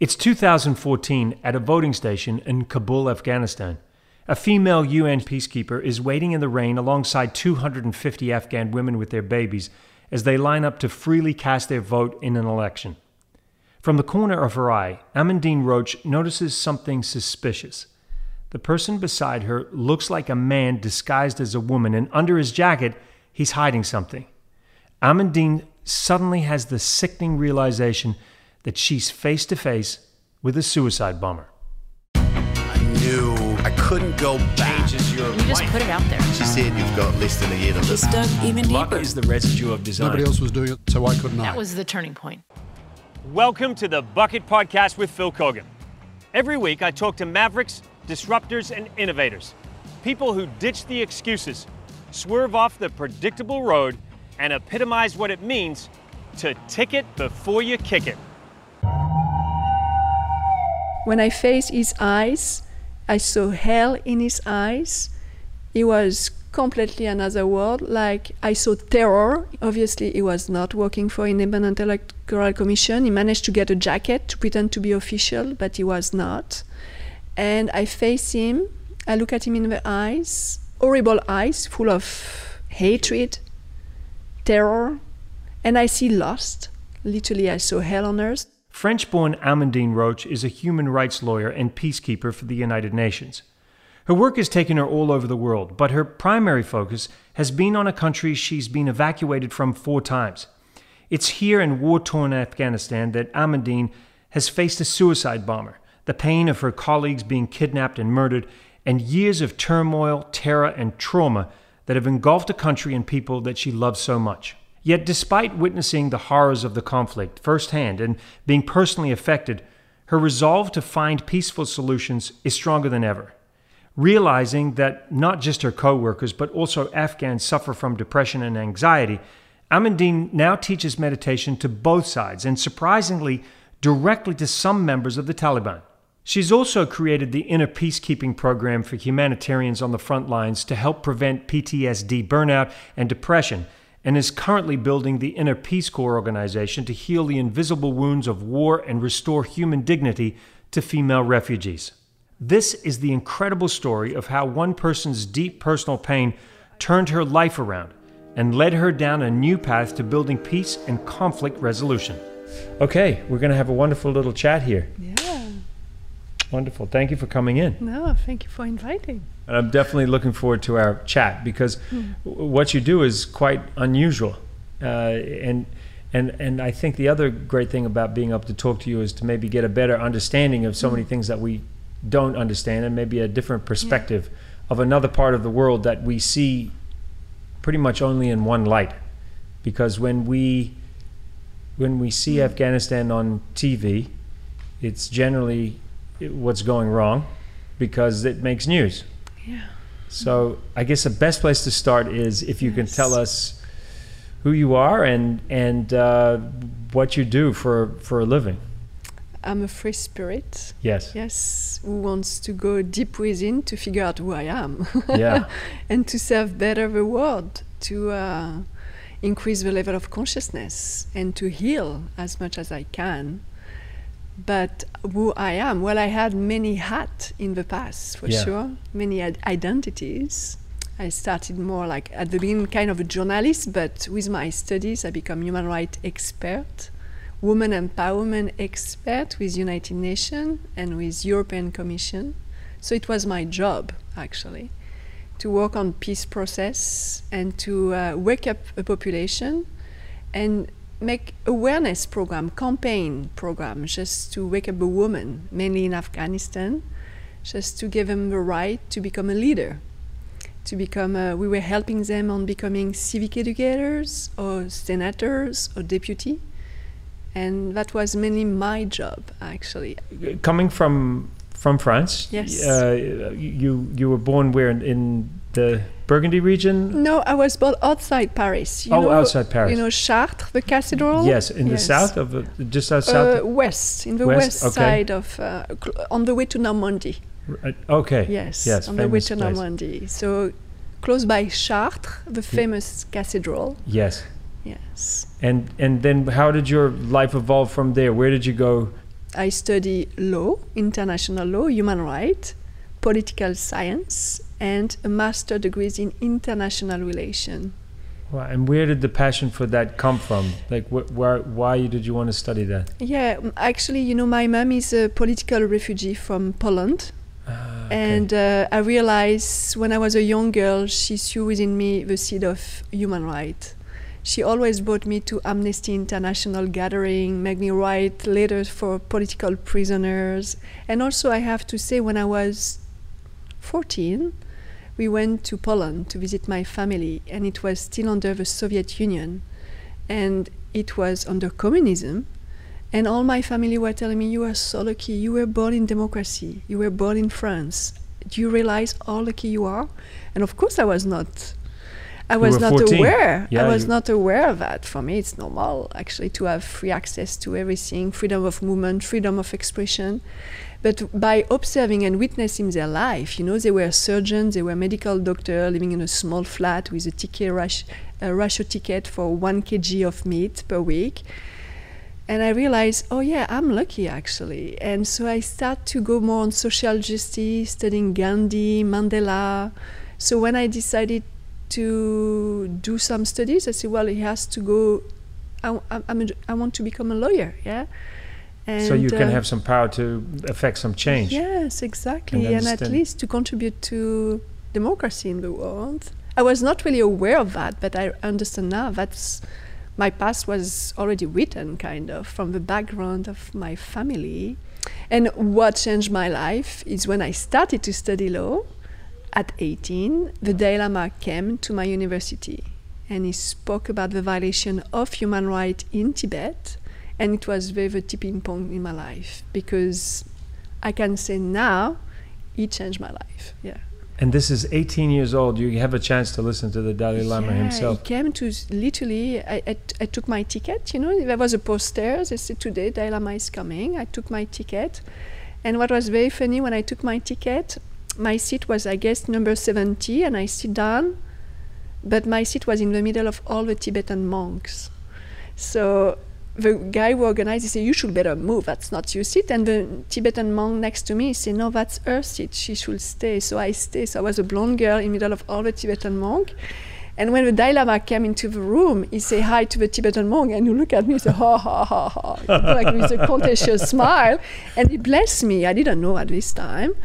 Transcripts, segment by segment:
It's 2014 at a voting station in Kabul, Afghanistan. A female UN peacekeeper is waiting in the rain alongside 250 Afghan women with their babies as they line up to freely cast their vote in an election. From the corner of her eye, Amandine Roche notices something suspicious. The person beside her looks like a man disguised as a woman, and under his jacket, he's hiding something. Amandine suddenly has the sickening realization that she's face to face with a suicide bomber. I knew I couldn't go back. your You just put it out there. She said you've got less than a year to live. Just dug even Luck deeper. is the residue of design. Nobody else was doing it, so why couldn't I? That was the turning point. Welcome to the Bucket Podcast with Phil Kogan. Every week, I talk to mavericks, disruptors, and innovators. People who ditch the excuses, swerve off the predictable road, and epitomize what it means to tick it before you kick it. When I faced his eyes, I saw hell in his eyes. He was completely another world. Like I saw terror. Obviously, he was not working for Independent Electoral Commission. He managed to get a jacket to pretend to be official, but he was not. And I face him. I look at him in the eyes, horrible eyes, full of hatred, terror, and I see lost. Literally, I saw hell on earth. French born Amandine Roche is a human rights lawyer and peacekeeper for the United Nations. Her work has taken her all over the world, but her primary focus has been on a country she's been evacuated from four times. It's here in war torn Afghanistan that Amandine has faced a suicide bomber, the pain of her colleagues being kidnapped and murdered, and years of turmoil, terror, and trauma that have engulfed a country and people that she loves so much. Yet, despite witnessing the horrors of the conflict firsthand and being personally affected, her resolve to find peaceful solutions is stronger than ever. Realizing that not just her co workers, but also Afghans suffer from depression and anxiety, Amandine now teaches meditation to both sides and surprisingly directly to some members of the Taliban. She's also created the Inner Peacekeeping Program for humanitarians on the front lines to help prevent PTSD, burnout, and depression, and is currently building the Inner Peace Corps organization to heal the invisible wounds of war and restore human dignity to female refugees. This is the incredible story of how one person's deep personal pain turned her life around and led her down a new path to building peace and conflict resolution. Okay, we're going to have a wonderful little chat here. Yeah. Wonderful. Thank you for coming in. No, thank you for inviting. And I'm definitely looking forward to our chat because w- what you do is quite unusual. Uh, and and and I think the other great thing about being able to talk to you is to maybe get a better understanding of so hmm. many things that we don't understand and maybe a different perspective of another part of the world that we see pretty much only in one light. Because when we when we see hmm. Afghanistan on TV, it's generally what's going wrong because it makes news. Yeah. So I guess the best place to start is if you can tell us who you are and and uh, what you do for for a living. I'm a free spirit. Yes. Yes, who wants to go deep within to figure out who I am. Yeah. and to serve better the world, to uh, increase the level of consciousness, and to heal as much as I can. But who I am, well, I had many hats in the past, for Yeah. sure, many ad- identities. I started more like at the beginning, kind of a journalist, but with my studies, I become human rights expert, woman empowerment expert with United Nations and with European Commission. So it was my job actually to work on peace process and to uh, wake up a population and make awareness program, campaign program, just to wake up a woman, mainly in Afghanistan, just to give them the right to become a leader to become uh, we were helping them on becoming civic educators or senators or deputy and that was mainly my job actually Coming from from France. Yes. Uh, you you were born where in, in the Burgundy region? no i was born outside paris you Oh, know, outside Paris. you know chartres the cathedral Yes, in the south of the, just outside. uh, west in the West, west, okay. side of uh, on the way to normandy Uh, okay. yes, Yes. on the way to place. normandy so close by chartres the famous cathedral Yes. yes And and then how did your life evolve from there? Where did you go I study law, international law, human rights, political science, and a master degrees in international relation. Wow. And where did the passion for that come from? Like, wh- where, why did you want to study that? Yeah, actually, you know, my mom is a political refugee from Poland. Ah, okay. And uh, I realized when I was a young girl, she threw within me the seed of human rights. She always brought me to Amnesty International gathering, make me write letters for political prisoners. And also, I have to say, when I was 14, we went to Poland to visit my family, and it was still under the Soviet Union. And it was under communism. And all my family were telling me, You are so lucky. You were born in democracy. You were born in France. Do you realize how lucky you are? And of course, I was not. I was not 14. aware. Yeah, I was not aware of that. For me, it's normal actually to have free access to everything freedom of movement, freedom of expression. But by observing and witnessing their life, you know, they were surgeons, they were medical doctors living in a small flat with a ticket rush, a ratio ticket for one kg of meat per week. And I realized, oh yeah, I'm lucky actually. And so I start to go more on social justice, studying Gandhi, Mandela. So when I decided to do some studies, I said, well, he has to go. I, I, I'm a, I want to become a lawyer, yeah. And, so you can uh, have some power to affect some change. Yes, exactly, And and, at least to contribute to democracy in the world. I was not really aware of that, but I understand now. That's my past was already written, kind of, from the background of my family. And what changed my life is when I started to study law. At 18, the Dalai Lama came to my university, and he spoke about the violation of human rights in Tibet. And it was very the tipping point in my life because I can say now it changed my life. Yeah. And this is 18 years old. You have a chance to listen to the Dalai Lama yeah, himself. He came to literally. I, took my ticket. You know, there was a poster. They said today Dalai Lama is coming. I took my ticket, and what was very funny when I took my ticket, my seat was I guess number 70, and I sit down, but my seat was in the middle of all the Tibetan monks. So the guy who organized, he said, "You should better move. That's not your seat." And the Tibetan monk next to me said, "No, that's her seat. She should stay." So I stay. So I was a blonde girl in the middle of all the Tibetan monk. And when the Dalai Lama came into the room, he said hi to the Tibetan monk, and he looked at me, he said, ha ha ha ha, like with a contagious smile, and he blessed me. I didn't know at this time,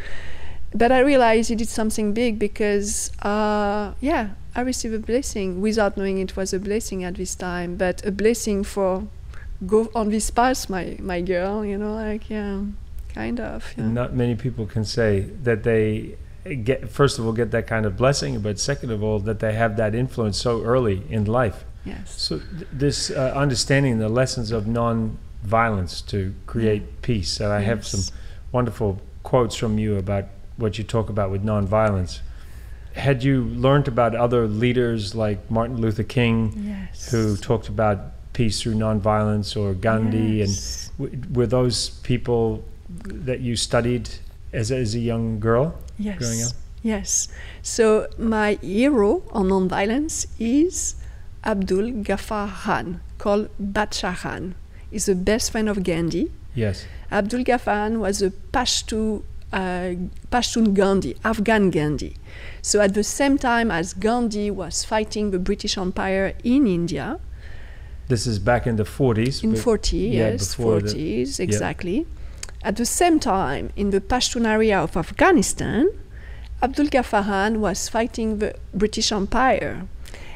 but I realized he did something big because, uh, yeah, I received a blessing without knowing it was a blessing at this time, but a blessing for go on this path, my my girl, you know, like yeah, kind of. Yeah. Not many people can say that they get, first of all, get that kind of blessing, but second of all, that they have that influence so early in life. Yes. So, th- this uh, understanding the lessons of non-violence to create peace. So, I have some wonderful quotes from you about what you talk about with non-violence. Had you learned about other leaders like Martin Luther King, Yes. who talked about peace through non-violence, or Gandhi, and w- were those people that you studied as a, as a young girl yes. growing up? Yes. So my hero on nonviolence is Abdul Ghaffar Khan, called Bacha Khan. He's the best friend of Gandhi. Yes. Abdul Ghaffar Khan was a Pashto, Uh, pashtun Gandhi, Afghan Gandhi. So at the same time as Gandhi was fighting the British Empire in India, This is back in the 40s. in 40 yeah, yes before the- 40s exactly at the same time in the pashtun area of afghanistan abdul ghaffar was fighting the british empire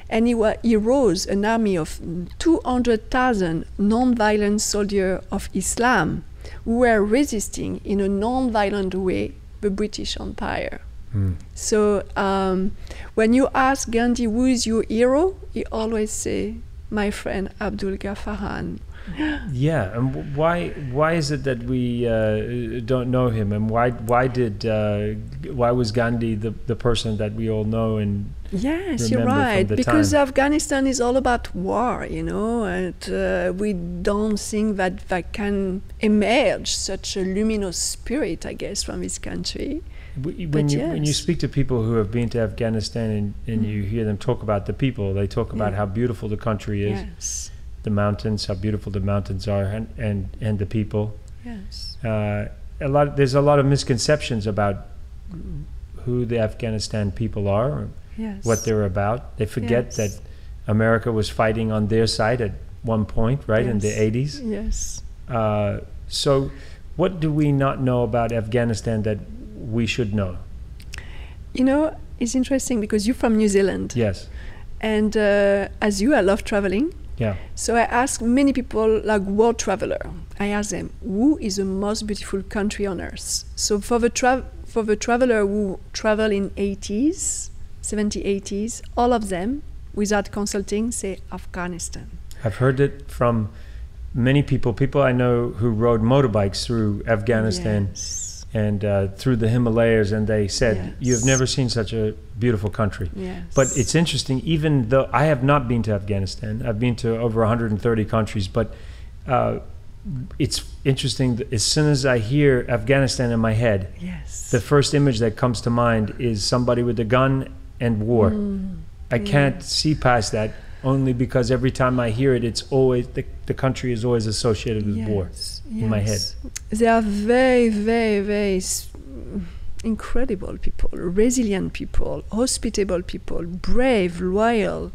and he, wa- he rose an army of 200,000 non-violent soldiers of islam were resisting in a non-violent way the british empire Hmm. so um, when you ask Gandhi who is your hero, he always say, my friend Abdul Ghaffar Khan. Yeah, and why why is it that we uh, don't know him, and why why did uh, why was Gandhi the, the person that we all know and Yes, you're right. Because time. Afghanistan is all about war, you know, and uh, we don't think that that can emerge such a luminous spirit, I guess, from this country. when But you when you speak to people who have been to Afghanistan and, and you hear them talk about the people, they talk about Yeah. how beautiful the country is, Yes, the mountains, how beautiful the mountains are, and and, and the people. Yes. Uh, a lot. There's a lot of misconceptions about who the Afghanistan people are, or Yes. what they're about. They forget Yes. that America was fighting on their side at one point, right in the 80s. Yes. Uh, so, what do we not know about Afghanistan that we should know? You know, it's interesting because you're from New Zealand, Yes. and uh, as you, I love traveling. Yeah. So I ask many people, like world traveler, I ask them, who is the most beautiful country on earth? So for the tra- for the traveler who travel in 80s, 70, 80s, all of them, without consulting, say Afghanistan. I've heard it from many people. People I know who rode motorbikes through Afghanistan Yes. And uh, through the Himalayas, and they said, "You have never seen such a beautiful country." Yes. But it's interesting, even though I have not been to Afghanistan, I've been to over 130 countries, but uh, it's interesting. As soon as I hear Afghanistan in my head, yes. the first image that comes to mind is somebody with a gun and war. Mm, I can't see past that only because every time I hear it, it's always the, the country is always associated with war yes, in my head. They are very, very, very incredible people, resilient people, hospitable people, brave, loyal.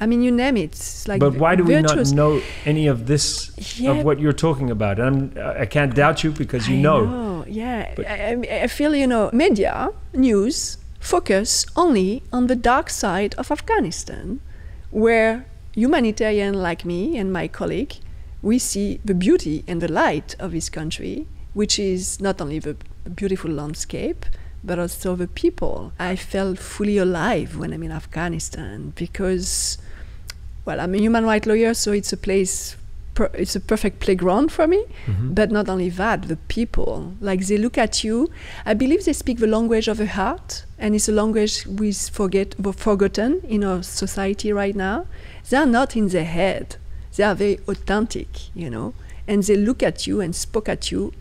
I mean, you name it. It's like but why do we virtuous. not know any of this Yeah, of what you're talking about? And I'm, I can't doubt you because you I know. Yeah, I, I- I feel you know, media news focus only on the dark side of Afghanistan, where humanitarian like me and my colleague, we see the beauty and the light of this country, which is not only the beautiful landscape, but also the people. I felt fully alive when I'm in Afghanistan because, well, I'm a human rights lawyer, so it's a place, per, it's a perfect playground for me. Mhm. But not only that, the people, like they look at you. I believe they speak the language of the heart, and it's a language we forget forgotten in our society right now. They are not in their head. They are very authentic, you know, and they look at you and spoke at you,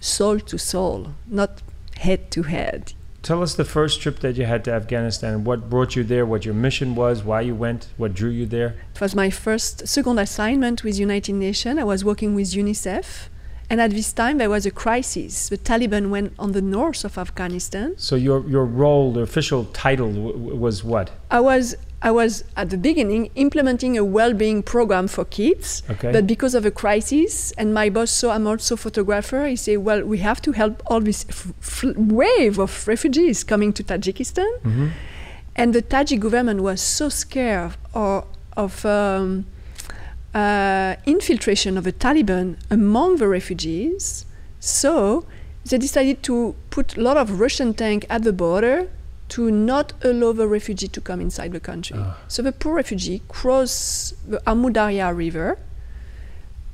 soul to soul, not head to head. Tell us the first trip that you had to Afghanistan. What brought you there? What your mission was? Why you went? What drew you there? It was my first, second assignment with United Nations. I was working with UNICEF. And at this time, there was a crisis. The Taliban went on the north of Afghanistan. So your your role, the official title, w- was what? I was I was at the beginning implementing a well-being program for kids, Okay. but because of a crisis, and my boss saw I'm also photographer, he said, "Well, we have to help all this f- f- wave of refugees coming to Tajikistan." hmm And the Tajik government was so scared or, of um, uh, infiltration of the Taliban among the refugees, so they decided to put a lot of Russian tank at the border to not allow the refugee to come inside the country. Ah. So the poor refugee cross the Amudarya River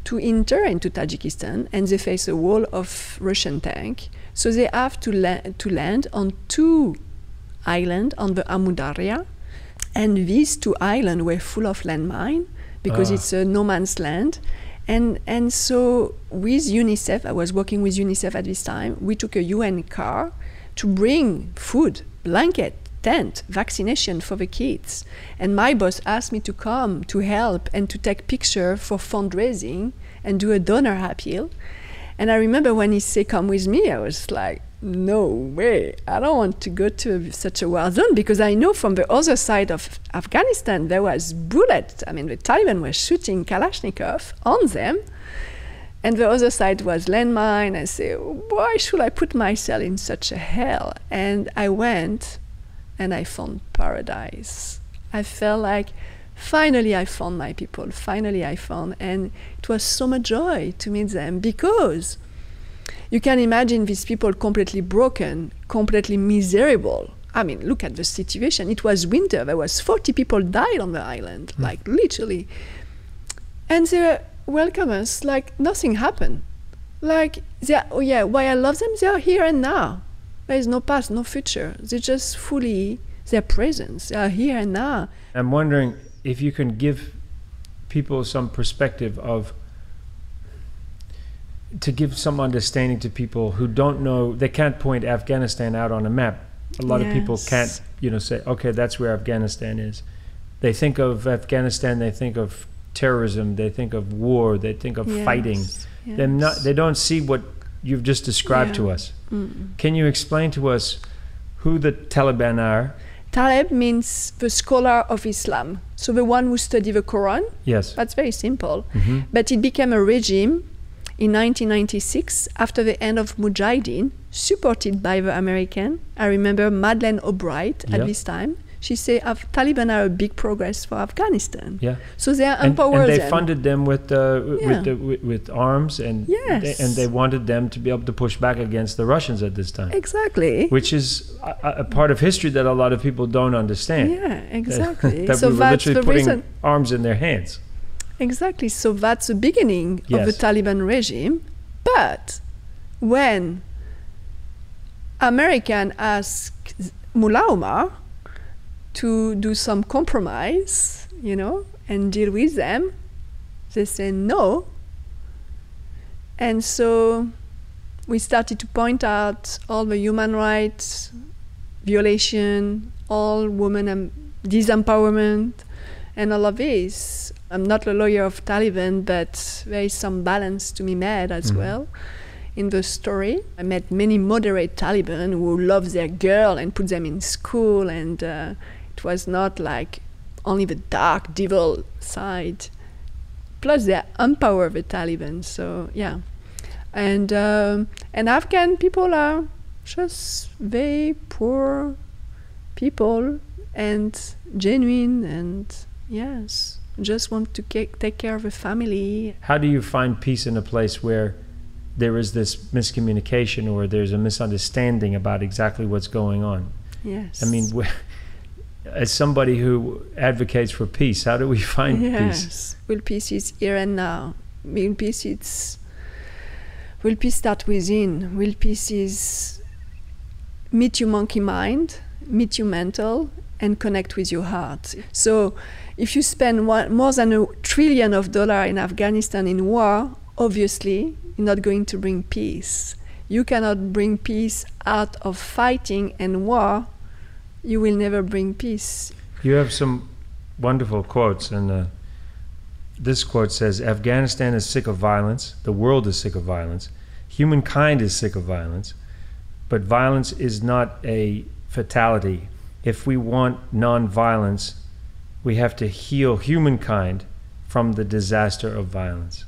to enter into Tajikistan, and they face a wall of Russian tank. So they have to, la- to land on two islands on the Amudarya, and these two islands were full of landmine because Ah. it's a no man's land. And, and so with UNICEF, I was working with UNICEF at this time, we took a UN car to bring food, blanket, tent, vaccination for the kids. And my boss asked me to come to help and to take picture for fundraising and do a donor appeal. And I remember when he said, "Come with me," I was like, "No way! I don't want to go to such a war zone because I know from the other side of Afghanistan there was bullets. I mean, the Taliban were shooting Kalashnikov on them, and the other side was landmine. I say, why should I put myself in such a hell? And I went, and I found paradise. I felt like finally I found my people. Finally I found, and it was so much joy to meet them because you can imagine these people completely broken, completely miserable. I mean, look at the situation. It was winter. There was 40 people died on the island, hmm. like literally. And they welcome us like nothing happened. Like, they oh yeah, why I love them, they are here and now. There is no past, no future. They're just fully, their presence, they are here and now. I'm wondering if you can give people some perspective of to give some understanding to people who don't know they can't point Afghanistan out on a map. A lot of people can't, you know, say, okay, that's where Afghanistan is. They think of Afghanistan, they think of terrorism, they think of war, they think of fighting. Yes, They're not, they don't see what you've just described to Yeah. us. Can you explain to us who the Taliban are? Taleb means the scholar of Islam, so the one who studied the Quran. Yes. That's very simple. Mm-hmm. But it became a regime in 1996 after the end of Mujahideen, supported by the American. I remember Madeleine Albright at this time. She said Af- Taliban are a big progress for Afghanistan. Yeah. So they are empower and they them. funded them with, uh, Yeah. with, the, with, with arms and Yes. and they wanted them to be able to push back against the Russians at this time, exactly. which is a, a part of history that a lot of people don't understand. Yeah, exactly. that so we were literally putting reason. arms in their hands. Exactly. So that's the beginning of the Taliban regime. But when American asked Mullah Omar to do some compromise, you know, and deal with them, they said no. And so we started to point out all the human rights violation, all women um, disempowerment, and all of this. I'm not a lawyer of Taliban, but there is some balance to be made as Mhm. well in the story. I met many moderate Taliban who love their girl and put them in school, and uh, it was not like only the dark devil side. Plus, they empower the Taliban. So yeah, and um, and Afghan people are just very poor people and genuine and yes, just want to take care of a family. How do you find peace in a place where there is this miscommunication or there's a misunderstanding about exactly what's going on? Yes. I mean, as somebody who advocates for peace, how do we find peace? yes. Will peace is here and now. Will peace it's will peace start within. Will peace is meet your monkey mind, meet your mental, and connect with your heart. So, if you spend one, more than a trillion of dollar in Afghanistan in war, obviously you're not going to bring peace. You cannot bring peace out of fighting and war. You will never bring peace. You have some wonderful quotes, and uh, this quote says Afghanistan is sick of violence, the world is sick of violence, humankind is sick of violence, but violence is not a fatality. If we want non-violence, we have to heal humankind from the disaster of violence.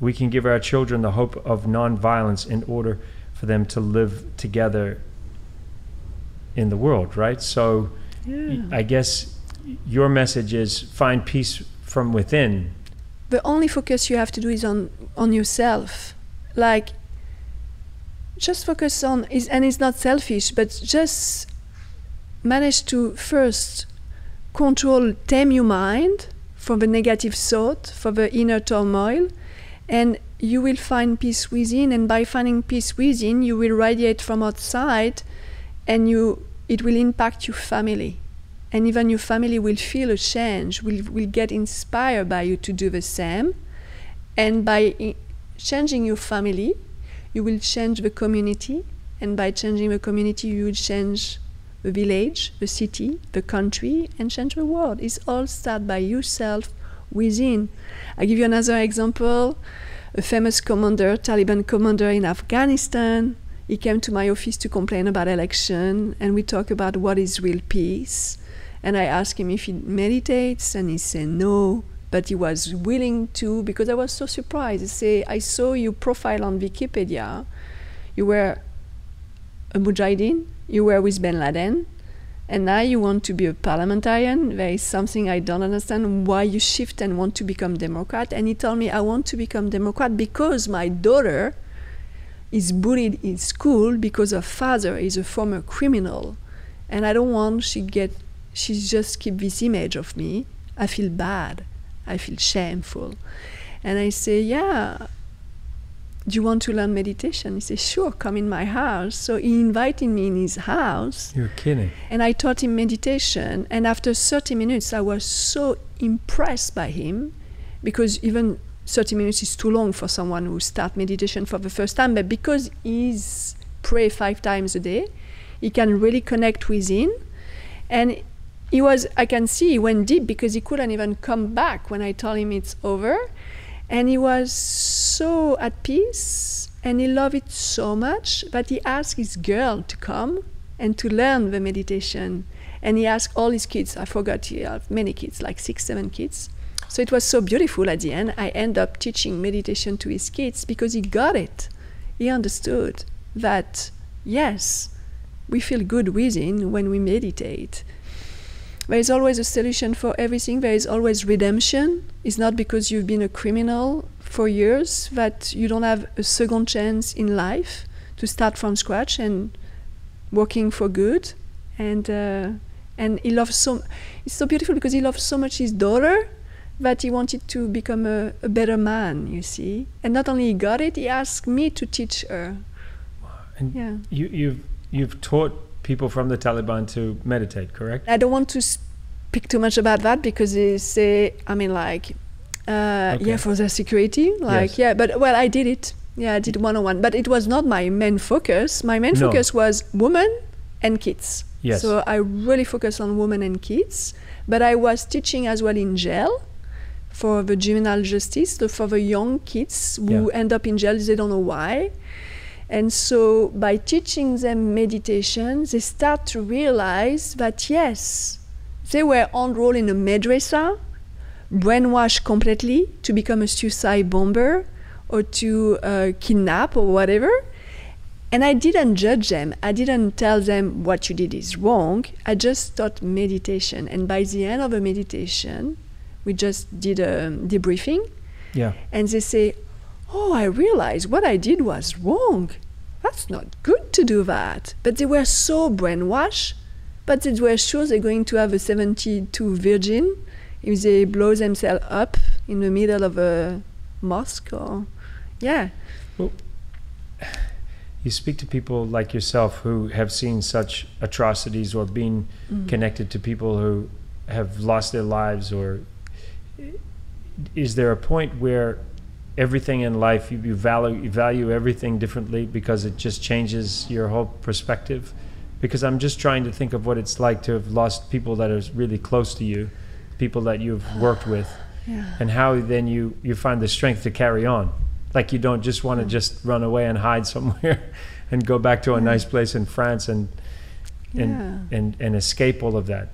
We can give our children the hope of non-violence in order for them to live together in the world, right? So Yeah. I guess your message is find peace from within. the only focus you have to do is on on yourself like just focus on is and it's not selfish but just manage to first control tame your mind from the negative thought for the inner turmoil and you will find peace within and by finding peace within you will radiate from outside and you it will impact your family. And even your family will feel a change will, will get inspired by you to do the same. And by i- changing your family you will change the community. And by changing the community you will change the village the city the country and change the world. It's all start by yourself within. I give you another example. A famous commander taliban commander in afghanistan he came to my office to complain about election and we talk about what is real peace and I asked him if he meditates, and he said no, but he was willing to because I was so surprised. He said, I saw your profile on Wikipedia. You were a mujahideen, you were with bin Laden, and now you want to be a parliamentarian. There is something I don't understand why you shift and want to become Democrat. And he told me, I want to become Democrat because my daughter is bullied in school because her father is a former criminal and I don't want she get she just keep this image of me. I feel bad. I feel shameful. And I say, Yeah, do you want to learn meditation? He says, Sure, come in my house. So he invited me in his house You're kidding. and I taught him meditation. And after 30 minutes, I was so impressed by him because even 30 minutes is too long for someone who start meditation for the first time. But because he's pray five times a day, he can really connect within. And he was I can see he went deep because he couldn't even come back when I told him it's over. And he was so at peace and he loved it so much that he asked his girl to come and to learn the meditation. And he asked all his kids, I forgot he had many kids, like six, seven kids. So it was so beautiful at the end. I end up teaching meditation to his kids because he got it. He understood that yes, we feel good within when we meditate there is always a solution for everything. There is always redemption. It's not because you've been a criminal for years that you don't have a second chance in life to start from scratch and working for good. And uh, and he loves so. It's so beautiful because he loves so much his daughter that he wanted to become a, a better man. You see, and not only he got it, he asked me to teach her. And Yeah. you, you've you've taught people from the Taliban to meditate, correct? I don't want to speak too much about that because they say, I mean, like, uh, Okay. yeah, for the security, like, Yes. yeah, but well, I did it. Yeah, I did one on one, but it was not my main focus. My main No. focus was women and kids. Yes. So I really focused on women and kids, but I was teaching as well in jail for the juvenile justice, so for the young kids who Yeah. end up in jail, they don't know why. And so by teaching them meditation, they start to realize that yes, they were enrolled in a madrasa, brainwashed completely to become a suicide bomber or to uh, kidnap or whatever. And I didn't judge them. I didn't tell them what you did is wrong. I just taught meditation. And by the end of a meditation, we just did a debriefing Yeah. and they say, Oh, I realized what I did was wrong. That's not good to do that. But they were so brainwashed, but they were sure they're going to have a 72 virgin if they blow themselves up in the middle of a mosque or, yeah. Well, you speak to people like yourself who have seen such atrocities or been mm-hmm. connected to people who have lost their lives or is there a point where everything in life you, you value you value everything differently because it just changes your whole perspective? Because i'm just trying to think of what it's like to have lost people that are really close to you people that you've worked with Yeah. and how then you you find the strength to carry on. Like you don't just want to just run away and hide somewhere and go back to a nice place in france and and, Yeah. and and escape all of that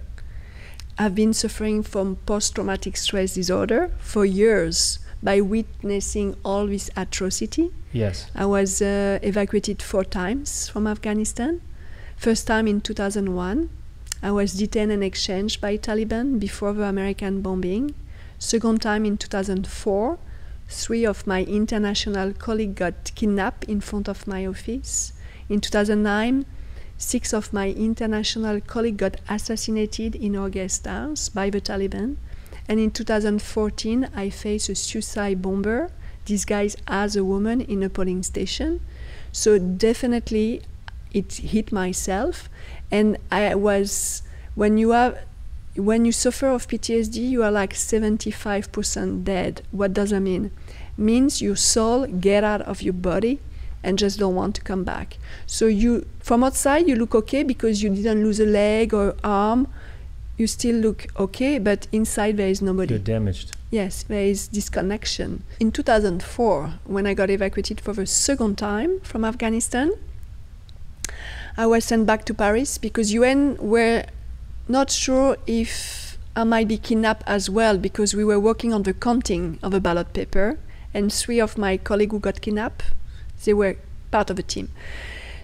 I've been suffering from post traumatic stress disorder for years by witnessing all this atrocity. yes I was uh, evacuated four times from Afghanistan. First time in 2001, I was detained and exchanged by Taliban before the American bombing. Second time in 2004, three of my international colleagues got kidnapped in front of my office. In 2009, six of my international colleagues got assassinated in guest house ah, by the Taliban. And in 2014, I faced a suicide bomber disguised as a woman in a polling station. So definitely, it hit myself, and I was when you have when you suffer of PTSD, you are like 75% dead. What does that mean? Means your soul get out of your body and just don't want to come back. So you from outside you look okay because you didn't lose a leg or arm. You still look okay, but inside there is nobody. you're damaged Yes, there is disconnection. In 2004, when I got evacuated for the second time from Afghanistan, I was sent back to Paris because UN were not sure if I might be kidnapped as well because we were working on the counting of a ballot paper and three of my colleagues who got kidnapped, they were part of the team.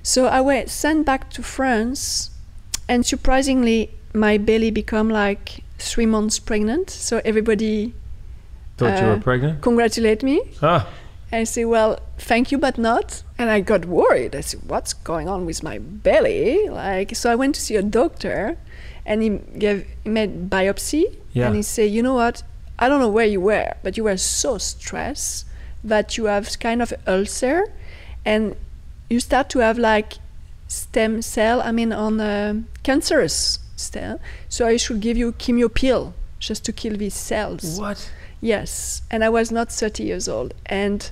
So I was sent back to France and surprisingly my belly become like three months pregnant. So everybody thought you Uh, were pregnant congratulate me. ah I say, well, thank you, but not. And I got worried. I said, what's going on with my belly? Like, so I went to see a doctor, and he gave he made biopsy, Yeah. and he said, you know what? I don't know where you were, but you were so stressed that you have kind of ulcer, and you start to have like stem cell. I mean, on a cancerous cell. So I should give you chemio pill just to kill these cells. what Yes, and I was not 30 years old, and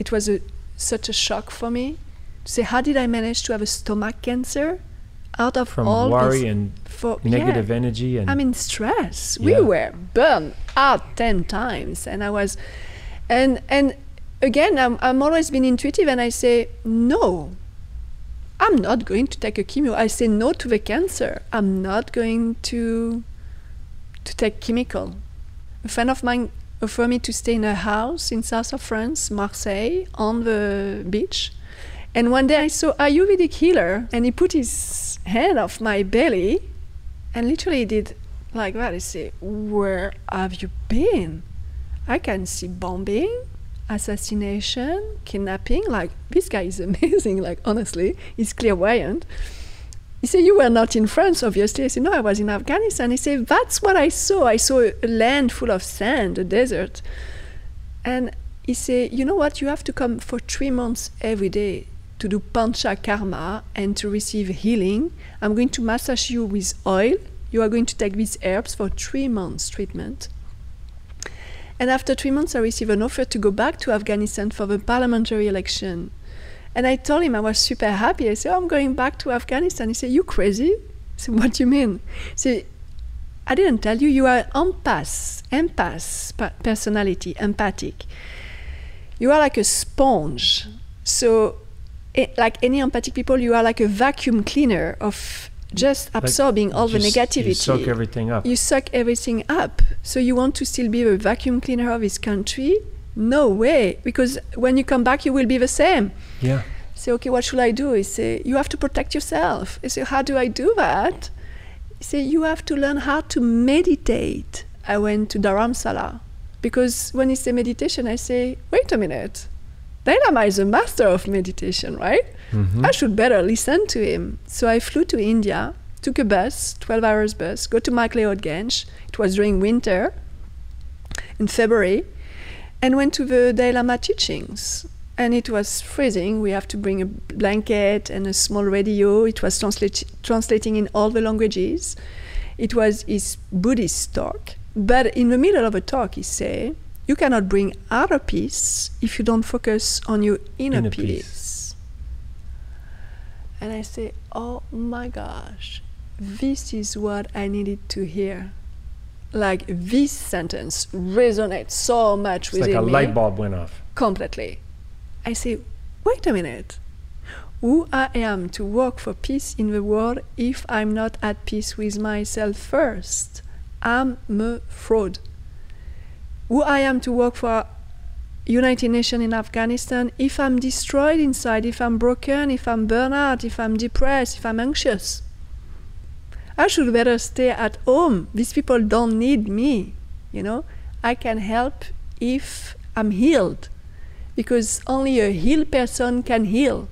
it was a, such a shock for me to say, how did I manage to have a stomach cancer out of from all worry this and for negative yeah. energy and I mean, stress. We were burned out ten times, and I was, and and again, I'm I'm always been intuitive, and I say no. I'm not going to take a chemo. I say no to the cancer. I'm not going to to take chemical. A friend of mine offered me to stay in a house in south of France, Marseille, on the beach. And one day I saw a Ayurvedic healer, and he put his hand off my belly, and literally did like that. I say, "Where have you been? I can see bombing, assassination, kidnapping. Like this guy is amazing. Like honestly, he's clairvoyant." He said, You were not in France, obviously. I said, No, I was in Afghanistan. He said, That's what I saw. I saw a land full of sand, a desert. And he said, You know what? You have to come for three months every day to do pancha karma and to receive healing. I'm going to massage you with oil. You are going to take these herbs for three months treatment. And after three months, I received an offer to go back to Afghanistan for the parliamentary election. And I told him I was super happy. I said, oh, I'm going back to Afghanistan. He said, You crazy? I said, What do you mean? He said, I didn't tell you, you are empath, empath personality, empathic. You are like a sponge. So, eh, like any empathic people, you are like a vacuum cleaner of just like, absorbing all the negativity You soak everything up. you suck everything up. So you want to still be a vacuum cleaner of this country? No way, because when you come back, you will be the same. yeah. Say, okay, what should I do? He say, you have to protect yourself. I say, how do I do that? He say, you have to learn how to meditate. I went to Dharamsala because when he say meditation, I say, wait a minute. Dalai Lama is a master of meditation, right? Mhm. I should better listen to him. So I flew to India, took a bus, 12 hours bus, go to McLeod Ganj. It was during winter in February, and went to the Dalai Lama teachings. And it was freezing. We have to bring a blanket and a small radio. It was translate- translating in all the languages. It was his Buddhist talk. But in the middle of a talk, he said, You cannot bring outer peace if you don't focus on your inner, Inner peace. peace. And I say, Oh my gosh, this is what I needed to hear. Like this sentence resonates so much It's within like a me light bulb went off. completely. I say, wait a minute. Who I am to work for peace in the world if I'm not at peace with myself first? I'm a fraud. Who I am to work for United Nations in Afghanistan if I'm destroyed inside, if I'm broken, if I'm burnout, if I'm depressed, if I'm anxious? I should better stay at home. These people don't need me. You know, I can help if I'm healed because only a healed person can heal.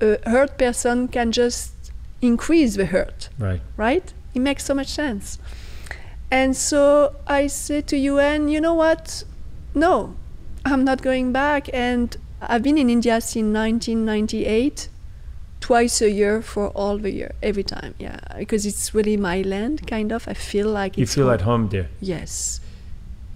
A hurt person can just increase the hurt, Right. right? It makes so much sense. And so I said to UN, you know what? No, I'm not going back. And I've been in India since 1998, twice a year for all the year, every time. Yeah, because it's really my land, kind of. I feel like You feel home. at home there. Yes,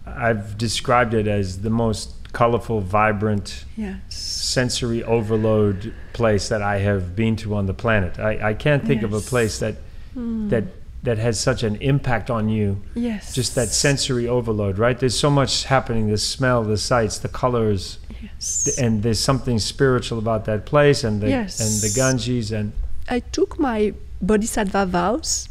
I've described it as the most colorful, vibrant, yes. sensory overload place that I have been to on the planet. I, I can't think of a place that Hmm. that that has such an impact on you. Yes. Just that sensory overload, right? There's so much happening. The smell, the sights, the colors, Yes. and there's something spiritual about that place and the Yes. and the Ganges and I took my Bodhisattva vows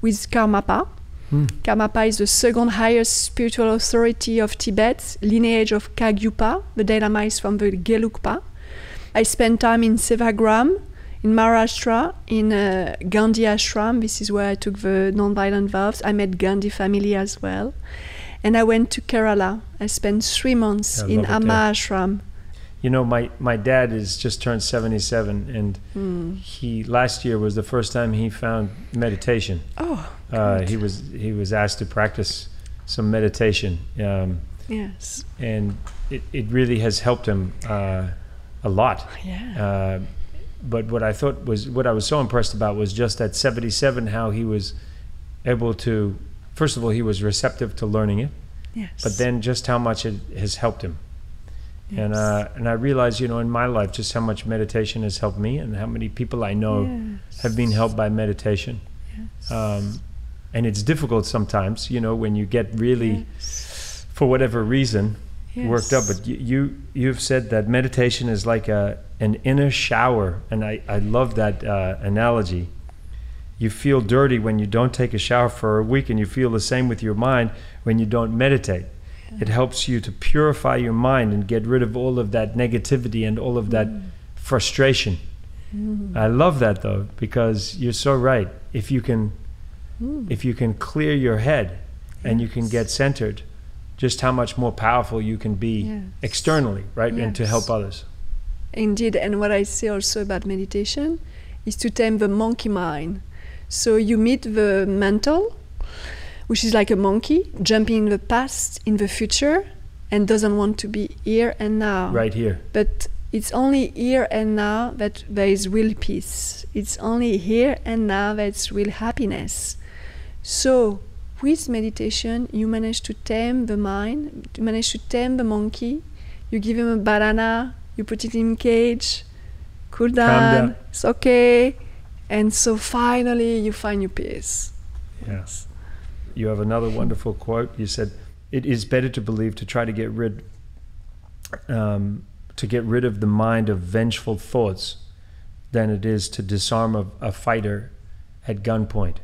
with Karmapa. Hmm. Karmapa is the second highest spiritual authority of Tibet, lineage of Kagyupa. The Dalai Lama is from the Gelugpa. I spent time in Sevagram, in Maharashtra, in uh, Gandhi Ashram. This is where I took the non-violent vows. I met Gandhi family as well. And I went to Kerala. I spent three months I in Amma. Ashram. You know, my, my dad is just turned 77, and Hmm. he last year was the first time he found meditation. Oh, Uh, he was he was asked to practice some meditation, um, yes. and it, it really has helped him uh, a lot. Yeah. Uh, but what I thought was what I was so impressed about was just at 77 how he was able to. First of all, he was receptive to learning it, yes. but then just how much it has helped him. And uh, and I realize, you know, in my life, just how much meditation has helped me, and how many people I know Yes. have been helped by meditation. Yes. Um, and it's difficult sometimes, you know, when you get really, Yes. for whatever reason, worked up. But you, you you've said that meditation is like a an inner shower, and I I love that uh, analogy. You feel dirty when you don't take a shower for a week, and you feel the same with your mind when you don't meditate. It helps you to purify your mind and get rid of all of that negativity and all of that mm. frustration. Mm. I love that though because you're so right. If you can, mm. if you can clear your head and you can get centered, just how much more powerful you can be Yes. externally, right, and to help others. Indeed, and what I say also about meditation is to tame the monkey mind. So you meet the mental, which is like a monkey jumping in the past, in the future, and doesn't want to be here and now. Right here. But it's only here and now that there is real peace. It's only here and now that's real happiness. So, with meditation, you manage to tame the mind, you manage to tame the monkey. You give him a banana, you put it in cage, cool down, down. it's okay. And so finally you find your peace. Yes. You have another wonderful quote. You said, "It is better to believe to try to get rid, um, to get rid of the mind of vengeful thoughts, than it is to disarm a, a fighter at gunpoint,"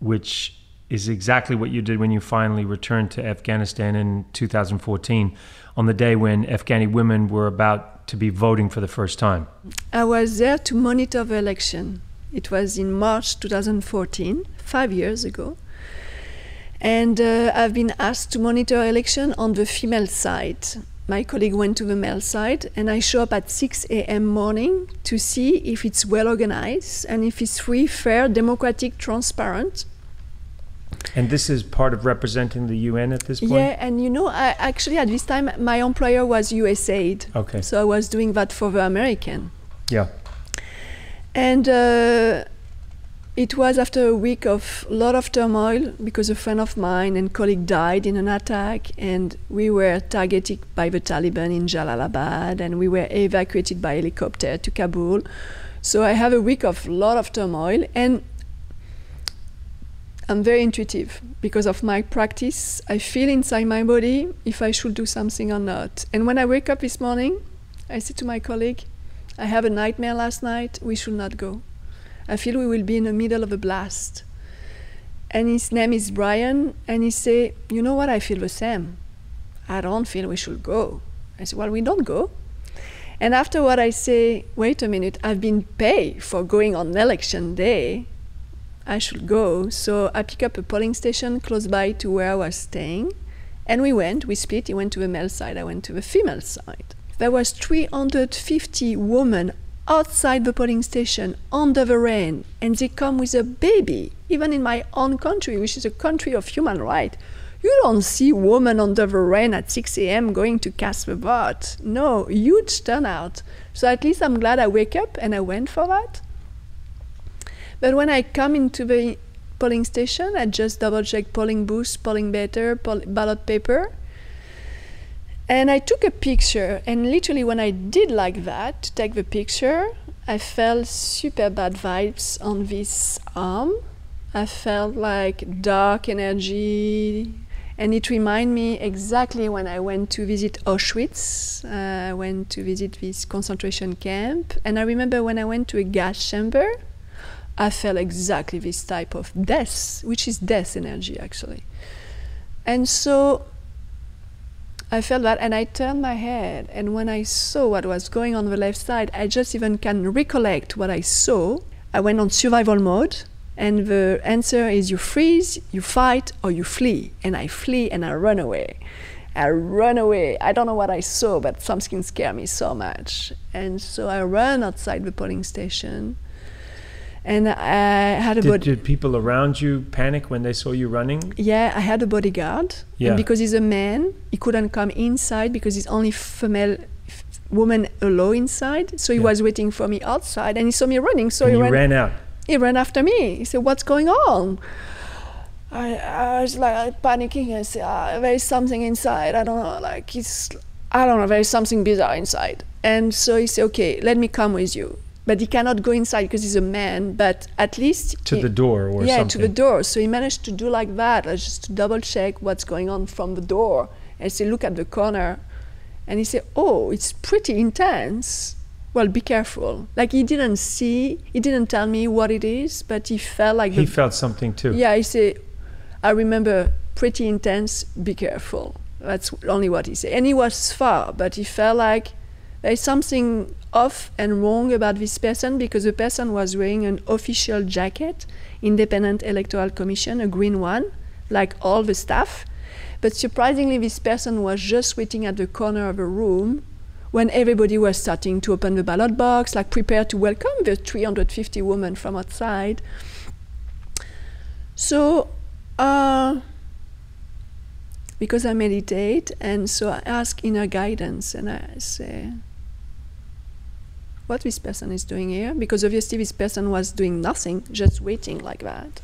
which is exactly what you did when you finally returned to Afghanistan in 2014, on the day when Afghani women were about to be voting for the first time. I was there to monitor the election. It was in March 2014, five years ago. And uh, I've been asked to monitor election on the female side. My colleague went to the male side, and I show up at 6 a.m. morning to see if it's well organized and if it's free, fair, democratic, transparent. And this is part of representing the UN at this point. Yeah, and you know, I, actually at this time my employer was USAID, Okay. so I was doing that for the American. Yeah. And uh, it was after a week of a lot of turmoil because a friend of mine and colleague died in an attack, and we were targeted by the Taliban in Jalalabad, and we were evacuated by helicopter to Kabul. So I have a week of a lot of turmoil, and I'm very intuitive because of my practice. I feel inside my body if I should do something or not. And when I wake up this morning, I say to my colleague, I have a nightmare last night, we should not go. I feel we will be in the middle of a blast. And his name is Brian, and he say, You know what, I feel the same. I don't feel we should go. I say, Well, we don't go. And afterward, I say, Wait a minute, I've been paid for going on election day. I should go. So I pick up a polling station close by to where I was staying. And we went, we split. He went to the male side, I went to the female side. There was 350 women outside the polling station under the rain, and they come with a baby. Even in my own country, which is a country of human rights, you don't see women under the rain at 6 a.m. going to cast the vote. No, huge turnout. So at least I'm glad I wake up and I went for that. But when I come into the polling station, I just double check polling booth, polling better, poll- ballot paper. And I took a picture, and literally, when I did like that, to take the picture, I felt super bad vibes on this arm. I felt like dark energy, and it reminded me exactly when I went to visit Auschwitz. Uh, I went to visit this concentration camp, and I remember when I went to a gas chamber, I felt exactly this type of death, which is death energy actually. And so I felt that, and I turned my head, and when I saw what was going on the left side, I just even can recollect what I saw. I went on survival mode, and the answer is you freeze, you fight, or you flee. And I flee and I run away. I run away. I don't know what I saw, but something scared me so much. And so I ran outside the polling station, and I had a Did, body. did people around you panic when they saw you running? Yeah, I had a bodyguard. Yeah. And because he's a man, he couldn't come inside because he's only female f- woman alone inside. So he Yeah. was waiting for me outside and he saw me running. So and he ran, ran out. he ran after me. He said, What's going on? I, I was like panicking. I said, ah, There is something inside. I don't know. Like, it's, I don't know, there is something bizarre inside. And so he said, okay, let me come with you. But he cannot go inside because he's a man, but at least. To he- the door or yeah, something. to the door. So he managed to do like that, just to double check what's going on from the door. And say, look at the corner. And he said, oh, it's pretty intense. Well, be careful. Like he didn't see, he didn't tell me what it is, but he felt like He the felt something too. yeah, he say, I remember pretty intense, be careful. That's only what he said. And he was far, but he felt like there's something off and wrong about this person because the person was wearing an official jacket, Independent Electoral Commission, a green one, like all the staff. But surprisingly, this person was just waiting at the corner of a room when everybody was starting to open the ballot box, like prepare to welcome the 350 women from outside. So, uh, because I meditate, and so I ask inner guidance, and I say, what this person is doing here? Because obviously this person was doing nothing, just waiting like that.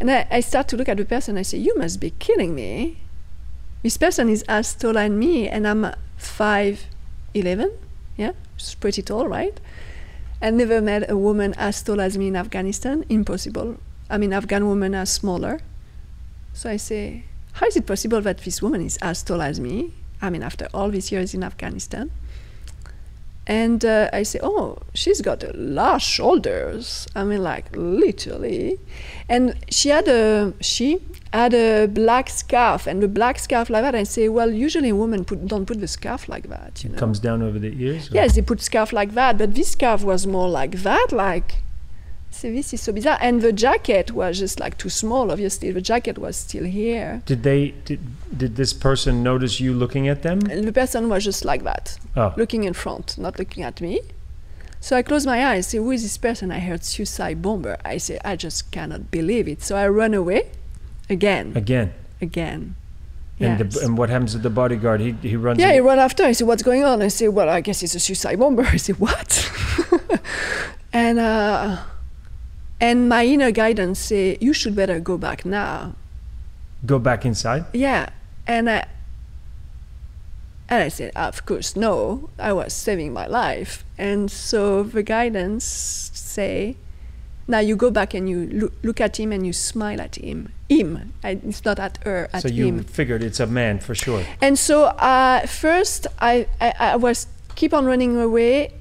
And I, I start to look at the person. I say, you must be killing me. This person is as tall as me, and I'm five eleven. Yeah, it's pretty tall, right? I never met a woman as tall as me in Afghanistan. Impossible. I mean, Afghan women are smaller. So I say, how is it possible that this woman is as tall as me? I mean, after all these years in Afghanistan. And uh, I say, oh, she's got large shoulders. I mean, like literally. And she had a she had a black scarf, and the black scarf like that. I say, well, usually women put, don't put the scarf like that. You know? Comes down over the ears. or- Yes, they put scarf like that, but this scarf was more like that, like. So this is so bizarre, and the jacket was just like too small. Obviously, the jacket was still here, Did they? Did, did this person notice you looking at them? and the person was just like that, Oh, looking in front, not looking at me. So I close my eyes. Say, "Who is this person?" I heard suicide bomber. I say, "I just cannot believe it." So I run away, again, again. again. And, Yes. the, and what happens to the bodyguard? He he runs. Yeah, he runs after. I said, "What's going on?" I said, "Well, I guess it's a suicide bomber." I said, "What?" and uh, and my inner guidance say, "You should better go back now." Go back inside. Yeah, and I and I said, "Of course, no. I was saving my life." And so the guidance say, "Now you go back and you look, look at him and you smile at him. Him. It's not at her. At so you him." figured it's a man for sure. And so uh, first, I, I, I was keep on running away,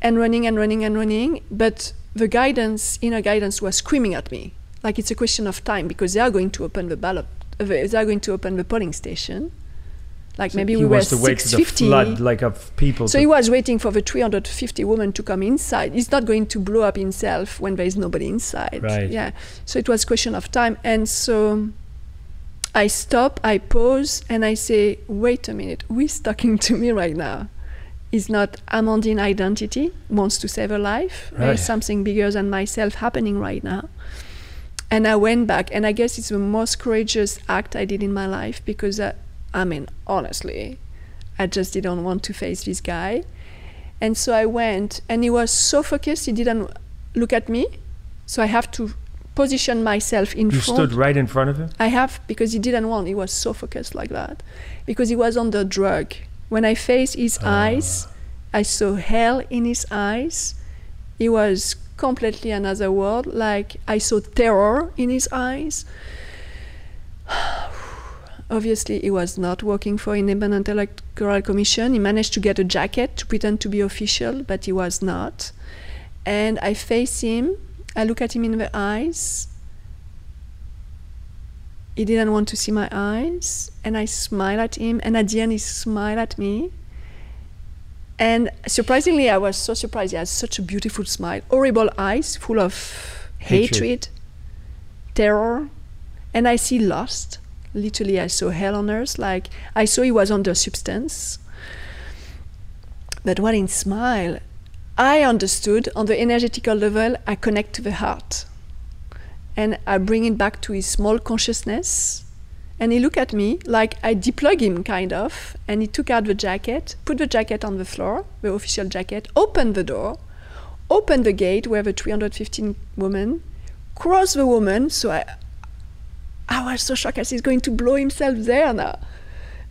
and running and running and running. But the guidance, inner guidance, was screaming at me, like it's a question of time because they are going to open the ballot. uh, They are going to open the polling station. Like maybe he we were wants to wait for the 650. flood like of people. So he was waiting for the 350 women to come inside. He's not going to blow up himself when there is nobody inside. Right. Yeah. So it was a question of time. And so I stop, I pause, and I say, wait a minute, who is talking to me right now? Is not Amandine identity, wants to save her life. There is something bigger than myself happening right now. And I went back, and I guess it's the most courageous act I did in my life because, uh, I mean, honestly, I just didn't want to face this guy. And so I went, and he was so focused, he didn't look at me. So I have to position myself in you front. You stood right in front of him. I have because he didn't want. He was so focused like that because he was on the drug. When I faced his ah. eyes, I saw hell in his eyes. He was completely another world. Like I saw terror in his eyes. Obviously, he was not working for Independent Electoral Commission. He managed to get a jacket to pretend to be official, but he was not. And I face him. I look at him in the eyes he didn't want to see my eyes and i smiled at him and at the end he smiled at me. And surprisingly i was so surprised. He had such a beautiful smile horrible eyes full of Hatred. hatred, terror. And i see lost. Literally i saw hell on earth. Like i saw he was under substance. But when he smiled i understood on the energetical level i connect to the heart and I bring it back to his small consciousness. And he looked at me like I deplug him, kind of. And he took out the jacket, put the jacket on the floor, the official jacket, opened the door, opened the gate where the 315 women, crossed the woman. So I, I was so shocked as he's going to blow himself there now.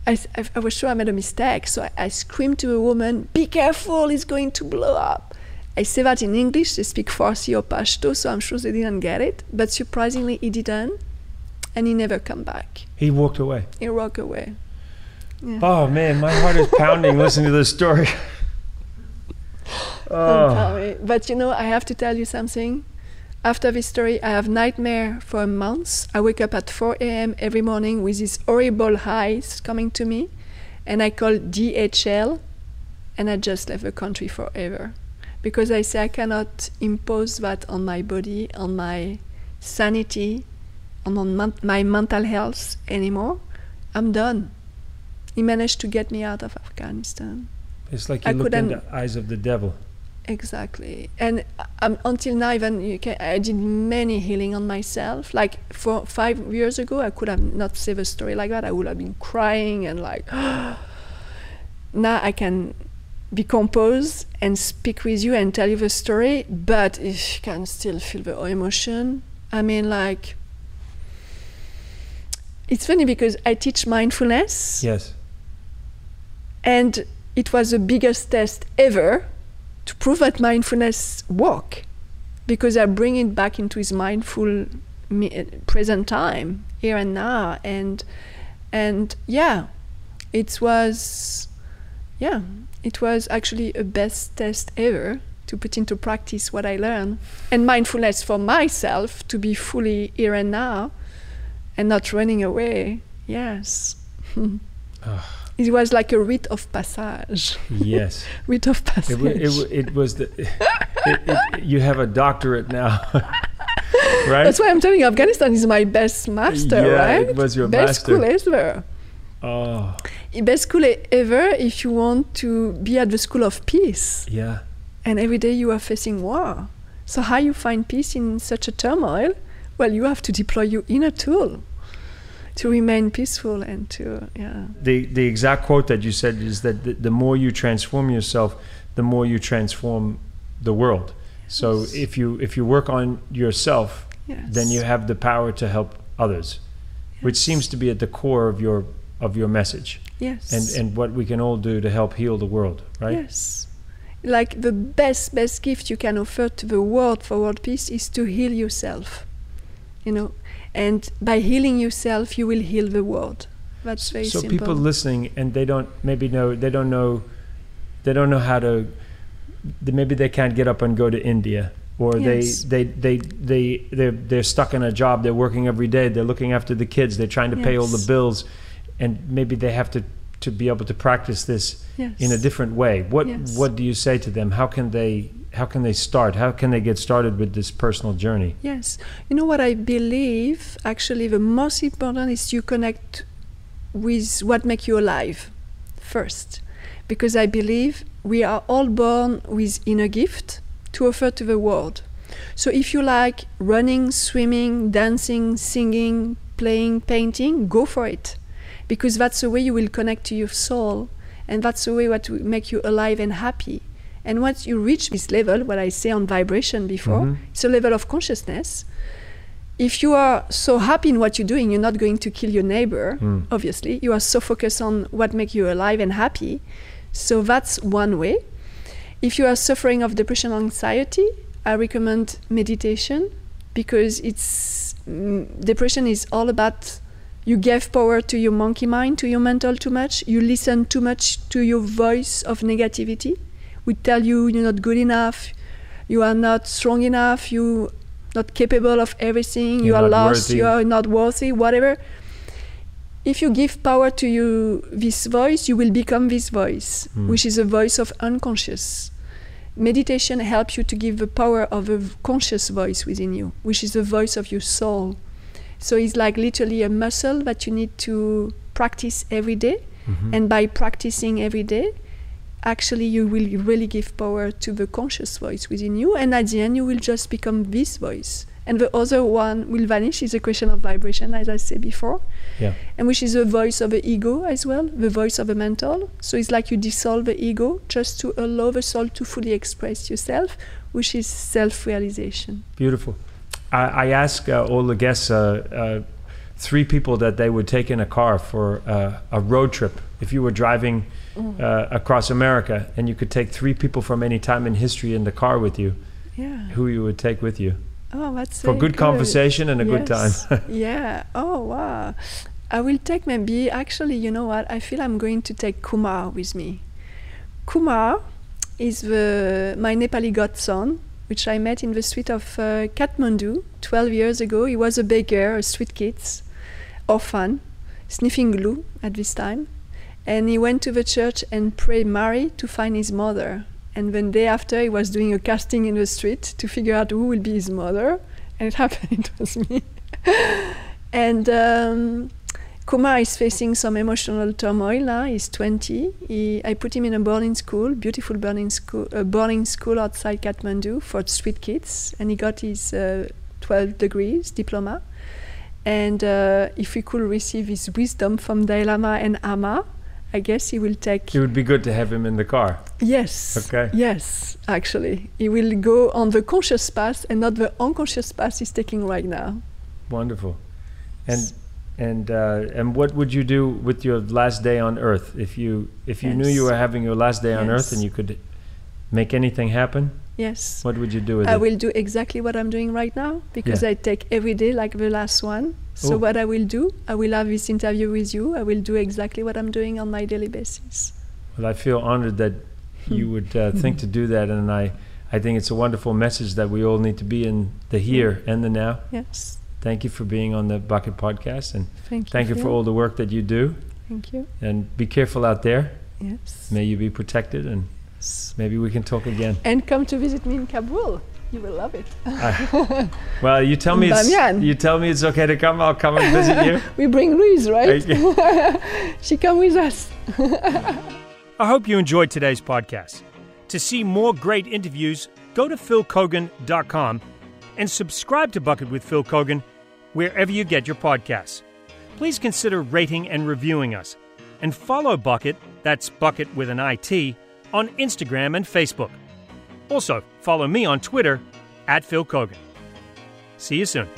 I, I was sure I made a mistake. So I, I screamed to a woman, Be careful, he's going to blow up. I say that in English, they speak Farsi or Pashto, so I'm sure they didn't get it. But surprisingly, he didn't. And he never come back. He walked away. He walked away. Yeah. Oh man, my heart is pounding listening to this story. Oh. But you know, I have to tell you something. After this story, I have nightmare for a month. I wake up at 4 a.m. every morning with these horrible highs coming to me, and I call DHL, and I just left the country forever, because I say I cannot impose that on my body, on my sanity, on, on mon- my mental health anymore. I'm done. He managed to get me out of Afghanistan. it's like I you looked in the eyes of the devil. Exactly, and um, until now, even you can, I did many healing on myself. Like for five years ago, I could have not saved a story like that. I would have been crying and like. now I can be composed and speak with you and tell you the story, but if you can still feel the emotion, I mean, like. It's funny because I teach mindfulness Yes. and it was the biggest test ever to prove that mindfulness work because I bring it back into his mindful mi- present time here and now and and yeah it was yeah it was actually a best test ever to put into practice what I learned and mindfulness for myself to be fully here and now and not running away yes ah. it was like a rite of passage Yes. rite of passage It, wa- it, wa- it was the. It, you have a doctorate now, right? That's why I'm telling you, Afghanistan is my best master, Yeah, right? it was your best master. school ever. Oh, Best school ever if you want to be at the school of peace. yeah. And every day you are facing war. So how you find peace in such a turmoil? Well, you have to deploy your inner tool to remain peaceful and to yeah. The the exact quote that you said is that the, the more you transform yourself, the more you transform the world. So if you if you work on yourself, Yes. then you have the power to help others, which seems to be at the core of your of your message yes. and and what we can all do to help heal the world, right? Yes. Like the best, best gift you can offer to the world for world peace is to heal yourself. You know, and by healing yourself, you will heal the world. That's very so simple. people listening and they don't maybe know they don't know they don't know how to maybe they can't get up and go to India or Yes. they, they they they they're they're stuck in a job they're working every day they're looking after the kids they're trying to pay all the bills and maybe they have to to be able to practice this yes. in a different way what Yes. what do you say to them how can they how can they start how can they get started with this personal journey Yes. You know what I believe? Actually, the most important is you connect with what makes you alive first. Because I believe we are all born with inner gift to offer to the world. So if you like running, swimming, dancing, singing, playing, painting, go for it. Because that's the way you will connect to your soul and that's the way what will make you alive and happy. And once you reach this level, what I say on vibration before, Mhm. it's a level of consciousness. If you are so happy in what you're doing, you're not going to kill your neighbor, Mm. obviously. You are so focused on what makes you alive and happy. So that's one way. If you are suffering of depression or anxiety, I recommend meditation because it's mm, depression is all about you gave power to your monkey mind, to your mental too much. You listen too much to your voice of negativity. We tell you you're not good enough, you are not strong enough, you not capable of everything, you You're lost, worthy. you are not worthy, whatever. If you give power to you this voice, you will become this voice, Mm. which is a voice of unconscious. Meditation helps you to give the power of a conscious voice within you, which is the voice of your soul. So it's like literally a muscle that you need to practice every day. Mhm. And by practicing every day, actually you will really give power to the conscious voice within you. And at the end, you will just become this voice. And the other one will vanish. Is a question of vibration, as I said before yeah and which is the voice of the ego as well, the voice of the mental. So it's like you dissolve the ego just to allow the soul to fully express yourself, which is self realization. Beautiful. I, I ask uh, all the guests uh, uh, three people that they would take in a car for uh, a road trip. If you were driving uh, across America and you could take three people from any time in history in the car with you, Yeah. who you would take with you Oh, that's for very good conversation and a good time. Yeah. Oh, wow. I will take maybe, actually, you know what? I feel I'm going to take Kumar with me. Kumar is the, my Nepali godson, which I met in the street of uh, Kathmandu 12 years ago. He was a baker, a street kid, orphan, sniffing glue at this time. And he went to the church and prayed Mary to find his mother. And then day after, he was doing a casting in the street to figure out who will be his mother. And it happened, it was me. and um, Kumar is facing some emotional turmoil now. He's 20. He, I put him in a boarding school, beautiful boarding school, uh, boarding school outside Kathmandu for street kids, and he got his uh, 12 degrees diploma. And uh, if we could receive his wisdom from Dalai Lama and Amma, I guess he will take. it would be good to have him in the car. Yes. Okay. Yes, actually, he will go on the conscious path and not the unconscious path he's taking right now. Wonderful. And and uh, and what would you do with your last day on Earth if you if you knew you were having your last day on Earth and you could make anything happen? Yes. What would you do with I it? will do exactly what I'm doing right now because Yeah. I take every day like the last one. So Oh. what I will do, I will have this interview with you. I will do exactly what I'm doing on my daily basis. Well, I feel honored that you would uh, think to do that, and I I think it's a wonderful message that we all need to be in the here and the now. Yes. Thank you for being on the Buckit Podcast, and Thank you. thank you for all the work that you do. Thank you. And be careful out there. Yes. May you be protected, and maybe we can talk again. And come to visit me in Kabul. You will love it. Ah. Well, you tell me it's, you tell me it's okay to come. I'll come and visit you. We bring Louise, right? She come with us. I hope you enjoyed today's podcast. To see more great interviews, go to philkeoghan.com and subscribe to Buckit with Phil Keoghan wherever you get your podcasts. Please consider rating and reviewing us. And follow Buckit, that's Buckit with an IT, on Instagram and Facebook. Also, follow me on Twitter at Phil Keoghan. See you soon.